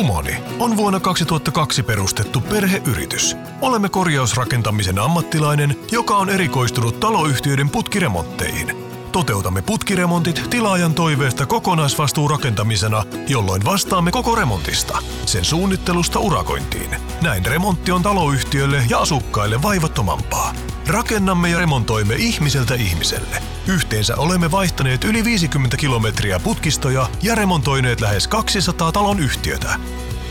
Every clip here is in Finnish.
Kumoni on vuonna 2002 perustettu perheyritys. Olemme korjausrakentamisen ammattilainen, joka on erikoistunut taloyhtiöiden putkiremontteihin. Toteutamme putkiremontit tilaajan toiveesta kokonaisvastuu rakentamisena, jolloin vastaamme koko remontista, sen suunnittelusta urakointiin. Näin remontti on taloyhtiölle ja asukkaille vaivattomampaa. Rakennamme ja remontoimme ihmiseltä ihmiselle. Yhteensä olemme vaihtaneet yli 50 kilometriä putkistoja ja remontoineet lähes 200 talon yhtiötä.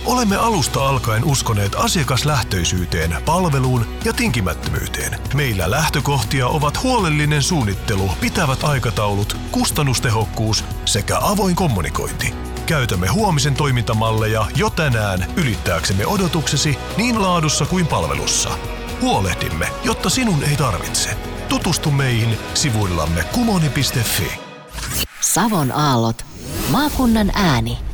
Olemme alusta alkaen uskoneet asiakaslähtöisyyteen, palveluun ja tinkimättömyyteen. Meillä lähtökohtia ovat huolellinen suunnittelu, pitävät aikataulut, kustannustehokkuus sekä avoin kommunikointi. Käytämme huomisen toimintamalleja jo tänään ylittääksemme odotuksesi niin laadussa kuin palvelussa. Huolehdimme, jotta sinun ei tarvitse. Tutustu meihin sivuillamme kumoni.fi. Savon aallot. Maakunnan ääni.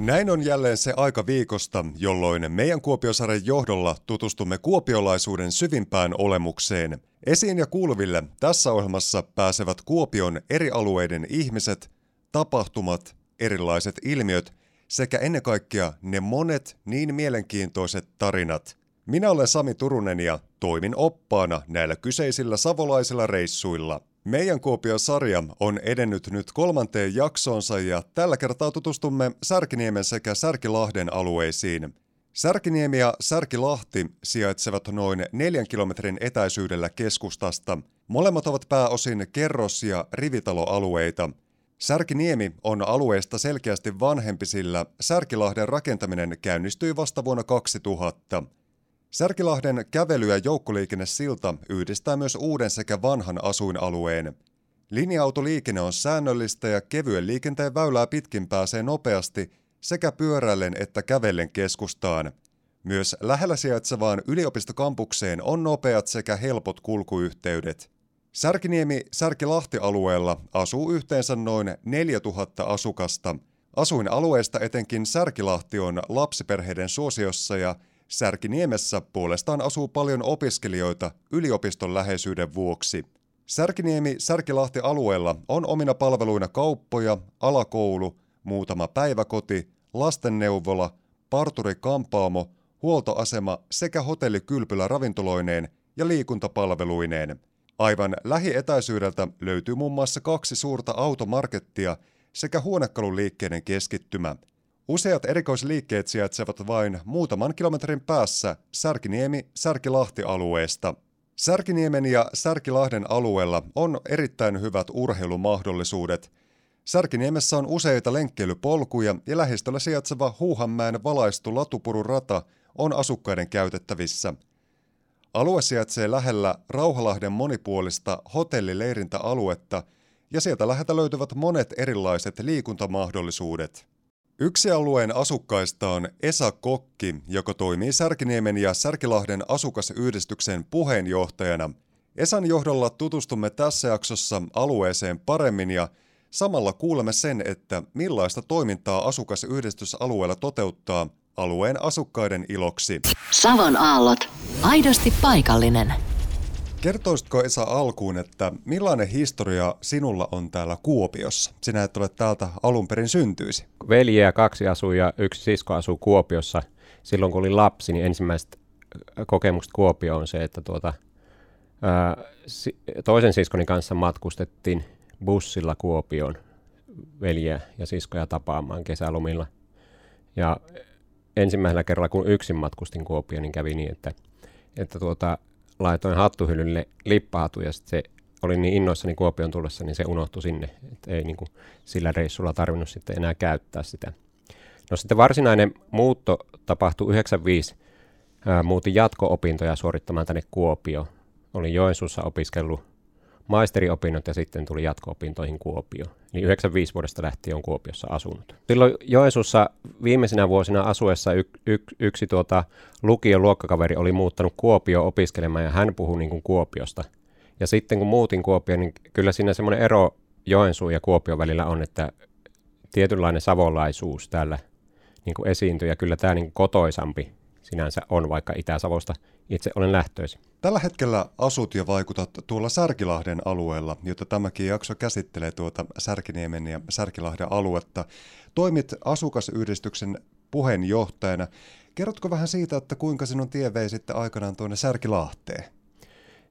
Näin on jälleen se aika viikosta, jolloin meidän Kuopiosarjan johdolla tutustumme kuopiolaisuuden syvimpään olemukseen. Esiin ja kuuluville tässä ohjelmassa pääsevät Kuopion eri alueiden ihmiset, tapahtumat, erilaiset ilmiöt sekä ennen kaikkea ne monet niin mielenkiintoiset tarinat – minä olen Sami Turunen ja toimin oppaana näillä kyseisillä savolaisilla reissuilla. Meidän Kuopio-sarja on edennyt nyt kolmanteen jaksoonsa ja tällä kertaa tutustumme Särkiniemen sekä Särkilahden alueisiin. Särkiniemi ja Särkilahti sijaitsevat noin neljän kilometrin etäisyydellä keskustasta. Molemmat ovat pääosin kerros- ja rivitaloalueita. Särkiniemi on alueesta selkeästi vanhempi, sillä Särkilahden rakentaminen käynnistyi vasta vuonna 2000. Särkilahden kävely- ja joukkoliikennesilta yhdistää myös uuden sekä vanhan asuinalueen. Linja-autoliikenne on säännöllistä ja kevyen liikenteen väylää pitkin pääsee nopeasti sekä pyöräillen että kävellen keskustaan. Myös lähellä sijaitsevaan yliopistokampukseen on nopeat sekä helpot kulkuyhteydet. Särkiniemi Särkilahti-alueella asuu yhteensä noin 4000 asukasta. Asuinalueesta etenkin Särkilahti on lapsiperheiden suosiossa ja Särkiniemessä puolestaan asuu paljon opiskelijoita yliopiston läheisyyden vuoksi. Särkiniemi Särkilahti alueella on omina palveluina kauppoja, alakoulu, muutama päiväkoti, lastenneuvola, parturi-kampaamo, huoltoasema sekä hotelli Kylpylä ravintoloineen ja liikuntapalveluineen. Aivan lähietäisyydeltä löytyy muun muassa kaksi suurta automarkettia sekä huonekaluliikkeiden keskittymä – Useat erikoisliikkeet sijaitsevat vain muutaman kilometrin päässä Särkiniemi-Särkilahti-alueesta. Särkiniemen ja Särkilahden alueella on erittäin hyvät urheilumahdollisuudet. Särkiniemessä on useita lenkkeilypolkuja ja lähistöllä sijaitseva Huuhanmäen valaistu latupururata on asukkaiden käytettävissä. Alue sijaitsee lähellä Rauhalahden monipuolista hotellileirintäaluetta ja sieltä läheltä löytyvät monet erilaiset liikuntamahdollisuudet. Yksi alueen asukkaista on Esa Kokki, joka toimii Särkiniemen ja Särkilahden asukasyhdistyksen puheenjohtajana. Esan johdolla tutustumme tässä jaksossa alueeseen paremmin ja samalla kuulemme sen, että millaista toimintaa asukasyhdistysalueella toteuttaa alueen asukkaiden iloksi. Savon aallot. Aidosti paikallinen. Kertoisitko Esa alkuun, että millainen historia sinulla on täällä Kuopiossa? Sinä et ole täältä alun perin syntyisi. Veljeä kaksi asuu ja yksi sisko asuu Kuopiossa. Silloin kun olin lapsi, niin ensimmäiset kokemukset Kuopio on se, että tuota, ää, toisen siskoni kanssa matkustettiin bussilla Kuopioon veljeä ja siskoja tapaamaan kesälomilla. Ja ensimmäisellä kerralla, kun yksin matkustin Kuopioon, niin kävi niin, että, että tuota, laitoin hattuhyllylle lippahatu ja se oli niin innoissani Kuopion tullessa, niin se unohtui sinne. että ei niin kuin sillä reissulla tarvinnut sitten enää käyttää sitä. No sitten varsinainen muutto tapahtui 95. Ää, muutin jatko-opintoja suorittamaan tänne Kuopio. Olin Joensuussa opiskellut maisteriopinnot ja sitten tuli jatko-opintoihin Kuopio. Eli 95 vuodesta lähtien on Kuopiossa asunut. Silloin Joensuussa viimeisinä vuosina asuessa y- y- yksi tuota lukion luokkakaveri oli muuttanut Kuopio opiskelemaan ja hän puhui niin kuin Kuopiosta. Ja sitten kun muutin Kuopioon, niin kyllä siinä semmoinen ero Joensuun ja Kuopion välillä on, että tietynlainen savolaisuus täällä niin kuin esiintyy ja kyllä tämä niin kuin kotoisampi sinänsä on, vaikka Itä-Savosta itse olen lähtöisin. Tällä hetkellä asut ja vaikutat tuolla Särkilahden alueella, jota tämäkin jakso käsittelee tuota Särkiniemen ja Särkilahden aluetta. Toimit asukasyhdistyksen puheenjohtajana. Kerrotko vähän siitä, että kuinka sinun tie vei sitten aikanaan tuonne Särkilahteen?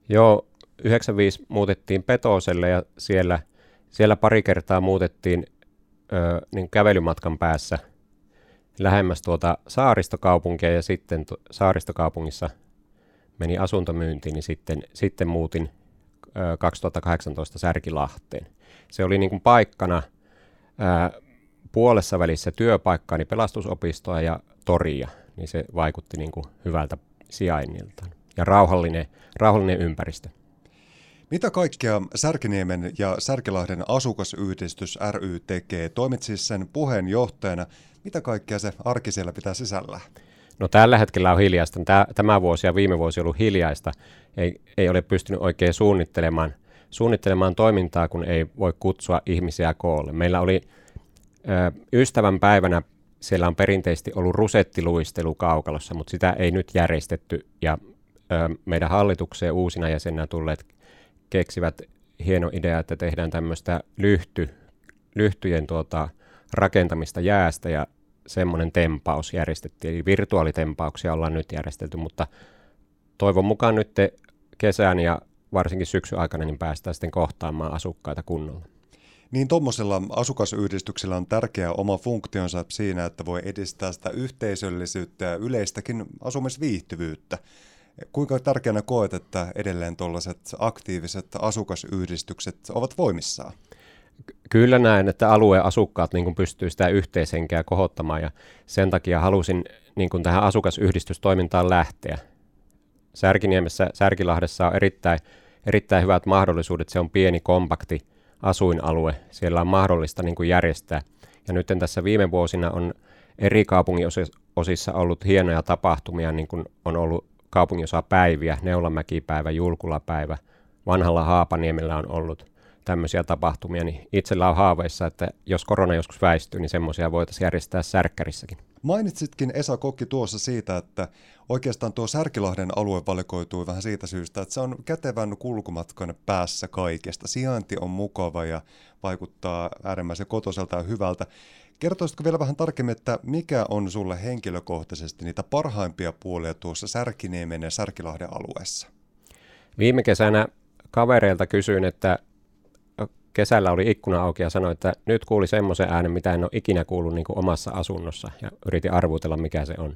Joo, 95 muutettiin Petoselle ja siellä, siellä pari kertaa muutettiin ö, niin kävelymatkan päässä lähemmäs tuota saaristokaupunkia ja sitten tu- saaristokaupungissa meni asuntomyyntiin, niin sitten, sitten muutin ö, 2018 Särkilahteen. Se oli niin kuin paikkana ö, puolessa välissä työpaikkaani pelastusopistoa ja toria, niin se vaikutti niin kuin hyvältä sijainniltaan ja rauhallinen, rauhallinen ympäristö. Mitä kaikkea Särkiniemen ja Särkilahden asukasyhdistys ry tekee? Toimit siis sen puheenjohtajana. Mitä kaikkea se arki siellä pitää sisällä? No tällä hetkellä on hiljaista. Tämä, vuosi ja viime vuosi on ollut hiljaista. Ei, ei ole pystynyt oikein suunnittelemaan, suunnittelemaan toimintaa, kun ei voi kutsua ihmisiä koolle. Meillä oli ö, ystävän päivänä, siellä on perinteisesti ollut rusettiluistelu kaukalossa, mutta sitä ei nyt järjestetty. Ja ö, meidän hallitukseen uusina jäsenä tulleet keksivät hieno idea, että tehdään tämmöistä lyhty, lyhtyjen tuota, rakentamista jäästä ja semmoinen tempaus järjestettiin. Eli virtuaalitempauksia ollaan nyt järjestelty, mutta toivon mukaan nyt kesän ja varsinkin syksyn aikana niin päästään sitten kohtaamaan asukkaita kunnolla. Niin tuommoisella asukasyhdistyksellä on tärkeä oma funktionsa siinä, että voi edistää sitä yhteisöllisyyttä ja yleistäkin asumisviihtyvyyttä. Kuinka tärkeänä koet, että edelleen tuollaiset aktiiviset asukasyhdistykset ovat voimissaan? Kyllä näen, että alueen asukkaat niin pystyy sitä yhteishenkeä kohottamaan ja sen takia halusin niin kuin tähän asukasyhdistystoimintaan lähteä. Särkiniemessä, Särkilahdessa on erittäin, erittäin hyvät mahdollisuudet. Se on pieni, kompakti asuinalue. Siellä on mahdollista niin kuin järjestää. Ja nyt tässä viime vuosina on eri kaupungin osissa ollut hienoja tapahtumia, niin kuin on ollut kaupunginosapäiviä, Neulamäkipäivä, Julkulapäivä, vanhalla Haapaniemellä on ollut tämmöisiä tapahtumia, niin itsellä on haaveissa, että jos korona joskus väistyy, niin semmoisia voitaisiin järjestää Särkkärissäkin. Mainitsitkin Esa Kokki tuossa siitä, että oikeastaan tuo Särkilahden alue valikoitui vähän siitä syystä, että se on kätevän kulkumatkan päässä kaikesta. Sijainti on mukava ja vaikuttaa äärimmäisen kotoiselta ja hyvältä. Kertoisitko vielä vähän tarkemmin, että mikä on sulle henkilökohtaisesti niitä parhaimpia puolia tuossa Särkiniemen ja Särkilahden alueessa? Viime kesänä kavereilta kysyin, että kesällä oli ikkuna auki ja sanoin, että nyt kuuli semmoisen äänen, mitä en ole ikinä kuullut niin omassa asunnossa ja yritin arvutella, mikä se on.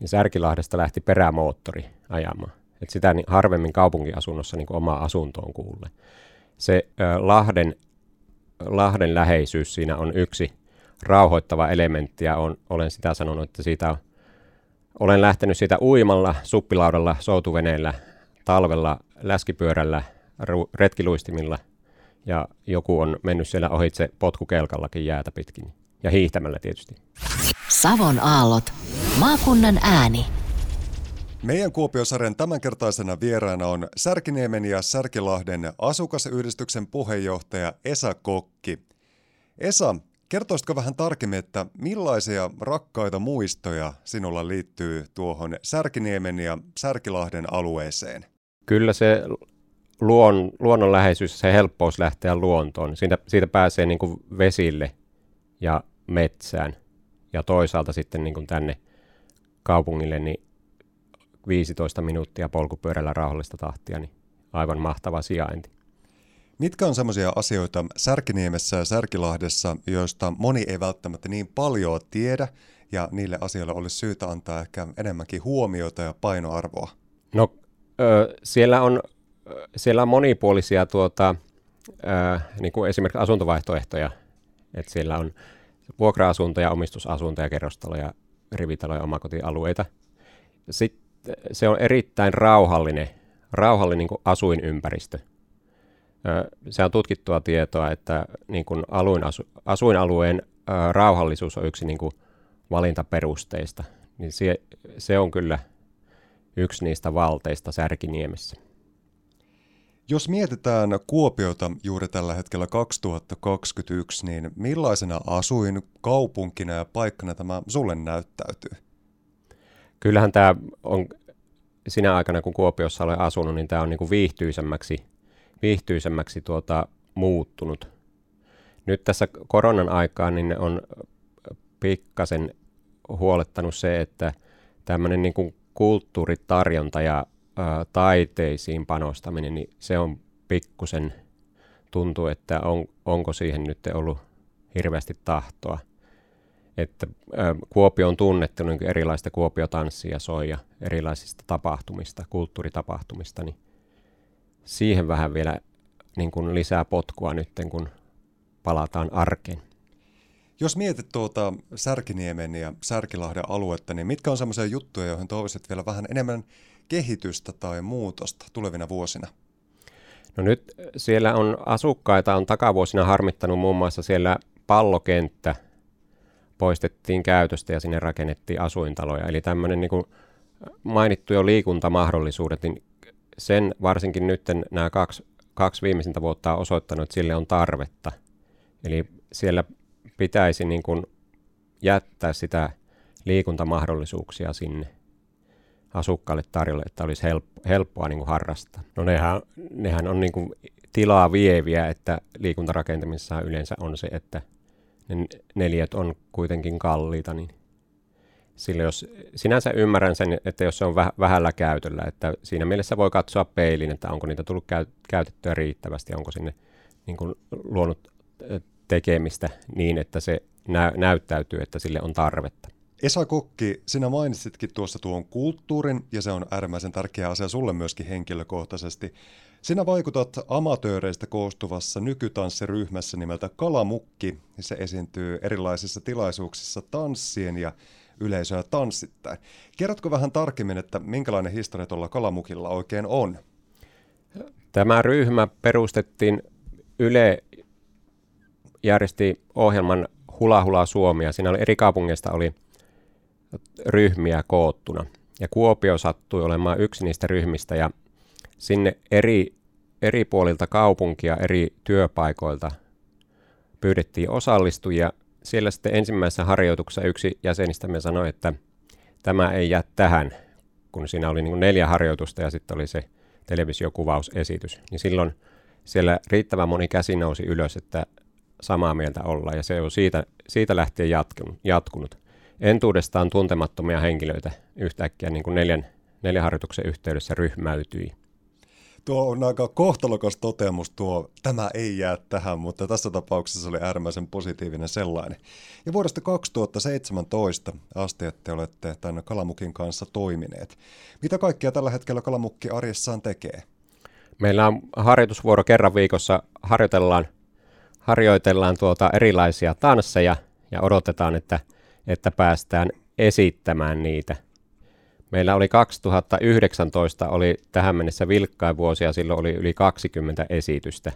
Niin Särkilahdesta lähti perämoottori ajamaan. Et sitä niin harvemmin kaupunkiasunnossa niin omaa asuntoon kuulle. Se ö, Lahden, Lahden läheisyys siinä on yksi rauhoittava elementti ja on, olen sitä sanonut, että siitä on, olen lähtenyt siitä uimalla, suppilaudalla, soutuveneellä, talvella, läskipyörällä, retkiluistimilla ja joku on mennyt siellä ohitse potkukelkallakin jäätä pitkin ja hiihtämällä tietysti. Savon aallot. Maakunnan ääni. Meidän Kuopiosarjan tämänkertaisena vieraana on Särkiniemen ja Särkilahden asukasyhdistyksen puheenjohtaja Esa Kokki. Esa, Kertoisitko vähän tarkemmin, että millaisia rakkaita muistoja sinulla liittyy tuohon Särkiniemen ja Särkilahden alueeseen? Kyllä se luon, luonnonläheisyys, se helppous lähteä luontoon. Siitä, siitä pääsee niin kuin vesille ja metsään ja toisaalta sitten niin kuin tänne kaupungille niin 15 minuuttia polkupyörällä rauhallista tahtia, niin aivan mahtava sijainti. Mitkä on sellaisia asioita Särkiniemessä ja Särkilahdessa, joista moni ei välttämättä niin paljon tiedä, ja niille asioille olisi syytä antaa ehkä enemmänkin huomiota ja painoarvoa? No ö, siellä, on, siellä on monipuolisia tuota, ö, niin kuin esimerkiksi asuntovaihtoehtoja. Et siellä on vuokra-asuntoja, omistusasuntoja, kerrostaloja, rivitaloja, omakotialueita. Sitten se on erittäin rauhallinen, rauhallinen niin kuin asuinympäristö – se on tutkittua tietoa, että niin kuin asuinasu, asuinalueen rauhallisuus on yksi niin kuin valintaperusteista. Niin se, se on kyllä yksi niistä valteista Särkiniemessä. Jos mietitään Kuopiota juuri tällä hetkellä 2021, niin millaisena asuin kaupunkina ja paikkana tämä sulle näyttäytyy? Kyllähän tämä on sinä aikana, kun Kuopiossa olen asunut, niin tämä on niin kuin viihtyisemmäksi viihtyisemmäksi tuota, muuttunut. Nyt tässä koronan aikaan niin on pikkasen huolettanut se, että tämmöinen niin kuin kulttuuritarjonta ja ää, taiteisiin panostaminen, niin se on pikkusen tuntuu, että on, onko siihen nyt ollut hirveästi tahtoa. Että ää, Kuopio on tunnettu niin erilaista Kuopio-tanssia, soija, erilaisista tapahtumista, kulttuuritapahtumista, niin siihen vähän vielä niin kuin lisää potkua nyt, kun palataan arkeen. Jos mietit tuota Särkiniemen ja Särkilahden aluetta, niin mitkä on sellaisia juttuja, joihin toivoisit vielä vähän enemmän kehitystä tai muutosta tulevina vuosina? No nyt siellä on asukkaita, on takavuosina harmittanut muun muassa siellä pallokenttä poistettiin käytöstä ja sinne rakennettiin asuintaloja. Eli tämmöinen niin mainittu jo liikuntamahdollisuudet, niin sen varsinkin nyt nämä kaksi, kaksi viimeisintä vuotta on osoittanut, että sille on tarvetta. Eli siellä pitäisi niin kuin jättää sitä liikuntamahdollisuuksia sinne asukkaille tarjolle, että olisi helppo, helppoa niin kuin harrastaa. No nehän, nehän on niin kuin tilaa vieviä, että liikuntarakentamisessa yleensä on se, että ne neljät on kuitenkin kalliita, niin sillä jos, sinänsä ymmärrän sen, että jos se on väh, vähällä käytöllä, että siinä mielessä voi katsoa peilin, että onko niitä tullut käy, käytettyä riittävästi, onko sinne niin kuin luonut tekemistä niin, että se nä- näyttäytyy, että sille on tarvetta. Esa Kokki, sinä mainitsitkin tuossa tuon kulttuurin, ja se on äärimmäisen tärkeä asia sulle myöskin henkilökohtaisesti. Sinä vaikutat amatööreistä koostuvassa nykytanssiryhmässä nimeltä Kalamukki. Se esiintyy erilaisissa tilaisuuksissa tanssien ja yleisöä tanssittaen. Kerrotko vähän tarkemmin, että minkälainen historia tuolla Kalamukilla oikein on? Tämä ryhmä perustettiin Yle järjesti ohjelman Hula Hula Suomia. Siinä oli eri kaupungeista oli ryhmiä koottuna. Ja Kuopio sattui olemaan yksi niistä ryhmistä ja sinne eri, eri puolilta kaupunkia, eri työpaikoilta pyydettiin osallistujia. Siellä sitten ensimmäisessä harjoituksessa yksi jäsenistä me sanoi, että tämä ei jää tähän, kun siinä oli niin neljä harjoitusta ja sitten oli se televisiokuvausesitys. Niin silloin siellä riittävän moni käsi nousi ylös, että samaa mieltä olla ja se on siitä, siitä lähtien jatkunut. Entuudestaan tuntemattomia henkilöitä yhtäkkiä niin kuin neljän, neljän harjoituksen yhteydessä ryhmäytyi. Tuo on aika kohtalokas toteamus tuo, tämä ei jää tähän, mutta tässä tapauksessa oli äärimmäisen positiivinen sellainen. Ja vuodesta 2017 asti, että olette tämän Kalamukin kanssa toimineet. Mitä kaikkea tällä hetkellä Kalamukki arjessaan tekee? Meillä on harjoitusvuoro kerran viikossa, harjoitellaan harjoitellaan tuota erilaisia tansseja ja odotetaan, että, että päästään esittämään niitä. Meillä oli 2019 oli tähän mennessä vilkkain vuosia, silloin oli yli 20 esitystä.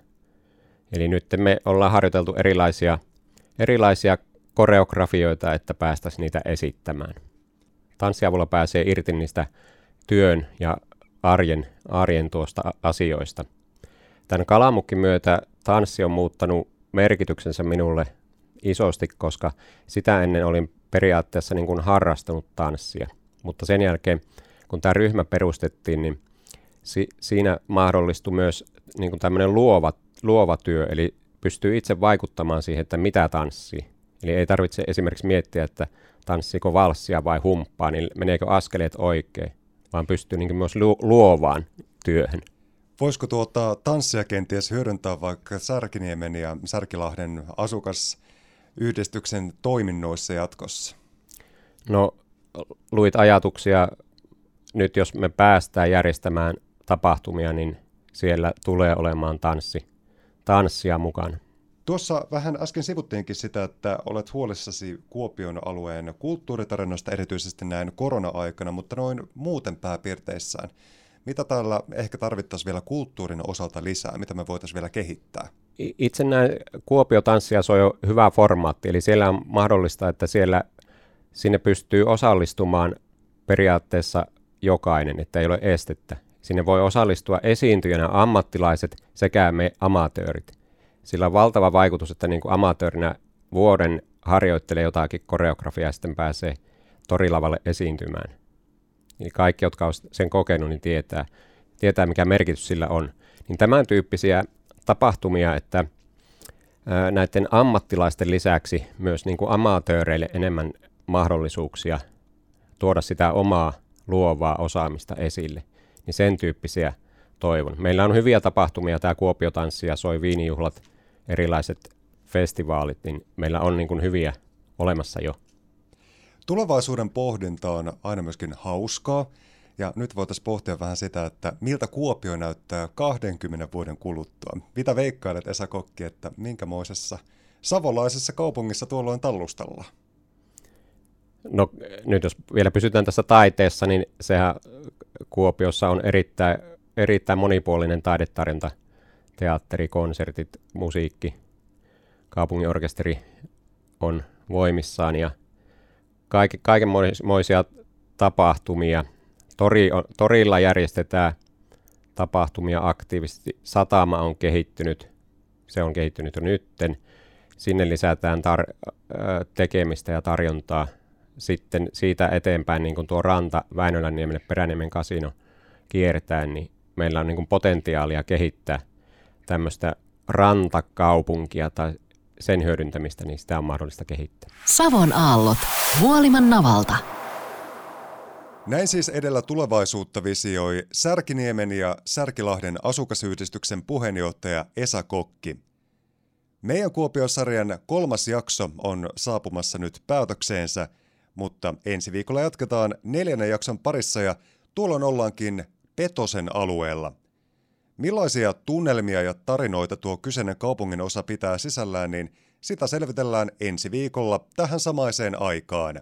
Eli nyt me ollaan harjoiteltu erilaisia, erilaisia koreografioita, että päästäisiin niitä esittämään. Tanssiavulla pääsee irti niistä työn ja arjen, arjen tuosta asioista. Tämän kalamukin myötä tanssi on muuttanut merkityksensä minulle isosti, koska sitä ennen olin periaatteessa niin kuin harrastanut tanssia. Mutta sen jälkeen, kun tämä ryhmä perustettiin, niin si- siinä mahdollistui myös niin kuin tämmöinen luova, luova työ, eli pystyy itse vaikuttamaan siihen, että mitä tanssii. Eli ei tarvitse esimerkiksi miettiä, että tanssiko valssia vai humppaa, niin meneekö askeleet oikein, vaan pystyy niin myös lu- luovaan työhön. Voisiko tuota tanssia kenties hyödyntää vaikka Särkiniemen ja Särkilahden asukasyhdistyksen toiminnoissa jatkossa? No, luit ajatuksia. Nyt jos me päästään järjestämään tapahtumia, niin siellä tulee olemaan tanssi, tanssia mukana. Tuossa vähän äsken sivuttiinkin sitä, että olet huolissasi Kuopion alueen kulttuuritarinoista erityisesti näin korona-aikana, mutta noin muuten pääpiirteissään. Mitä täällä ehkä tarvittaisiin vielä kulttuurin osalta lisää? Mitä me voitaisiin vielä kehittää? Itse näin Kuopio-tanssia se on jo hyvä formaatti, eli siellä on mahdollista, että siellä sinne pystyy osallistumaan periaatteessa jokainen, että ei ole estettä. Sinne voi osallistua esiintyjänä ammattilaiset sekä me amatöörit. Sillä on valtava vaikutus, että niin kuin amatöörinä vuoden harjoittelee jotakin koreografiaa ja sitten pääsee torilavalle esiintymään niin kaikki, jotka ovat sen kokenut, niin tietää, tietää, mikä merkitys sillä on. Niin tämän tyyppisiä tapahtumia, että näiden ammattilaisten lisäksi myös niin kuin amatööreille enemmän mahdollisuuksia tuoda sitä omaa luovaa osaamista esille. Niin sen tyyppisiä toivon. Meillä on hyviä tapahtumia, tämä Kuopiotanssi ja Soi viinijuhlat, erilaiset festivaalit, niin meillä on niin kuin hyviä olemassa jo. Tulevaisuuden pohdinta on aina myöskin hauskaa, ja nyt voitaisiin pohtia vähän sitä, että miltä Kuopio näyttää 20 vuoden kuluttua. Mitä veikkailet Esa Kokki, että minkämoisessa savolaisessa kaupungissa tuolloin tallustalla? No nyt jos vielä pysytään tässä taiteessa, niin sehän Kuopiossa on erittäin, erittäin monipuolinen taidetarjonta. Teatteri, konsertit, musiikki, kaupunginorkesteri on voimissaan ja kaike, kaikenmoisia tapahtumia. Tori, torilla järjestetään tapahtumia aktiivisesti. Satama on kehittynyt, se on kehittynyt jo nytten. Sinne lisätään tar- tekemistä ja tarjontaa. Sitten siitä eteenpäin niin kun tuo ranta Väinölänniemelle Peräniemen kasino kiertää, niin meillä on niin potentiaalia kehittää tämmöistä rantakaupunkia tai sen hyödyntämistä, niin sitä on mahdollista kehittää. Savon aallot. Vuoliman navalta. Näin siis edellä tulevaisuutta visioi Särkiniemen ja Särkilahden asukasyhdistyksen puheenjohtaja Esa Kokki. Meidän Kuopiosarjan kolmas jakso on saapumassa nyt päätökseensä, mutta ensi viikolla jatketaan neljännen jakson parissa ja tuolloin ollaankin Petosen alueella – Millaisia tunnelmia ja tarinoita tuo kyseinen kaupungin osa pitää sisällään, niin sitä selvitellään ensi viikolla tähän samaiseen aikaan.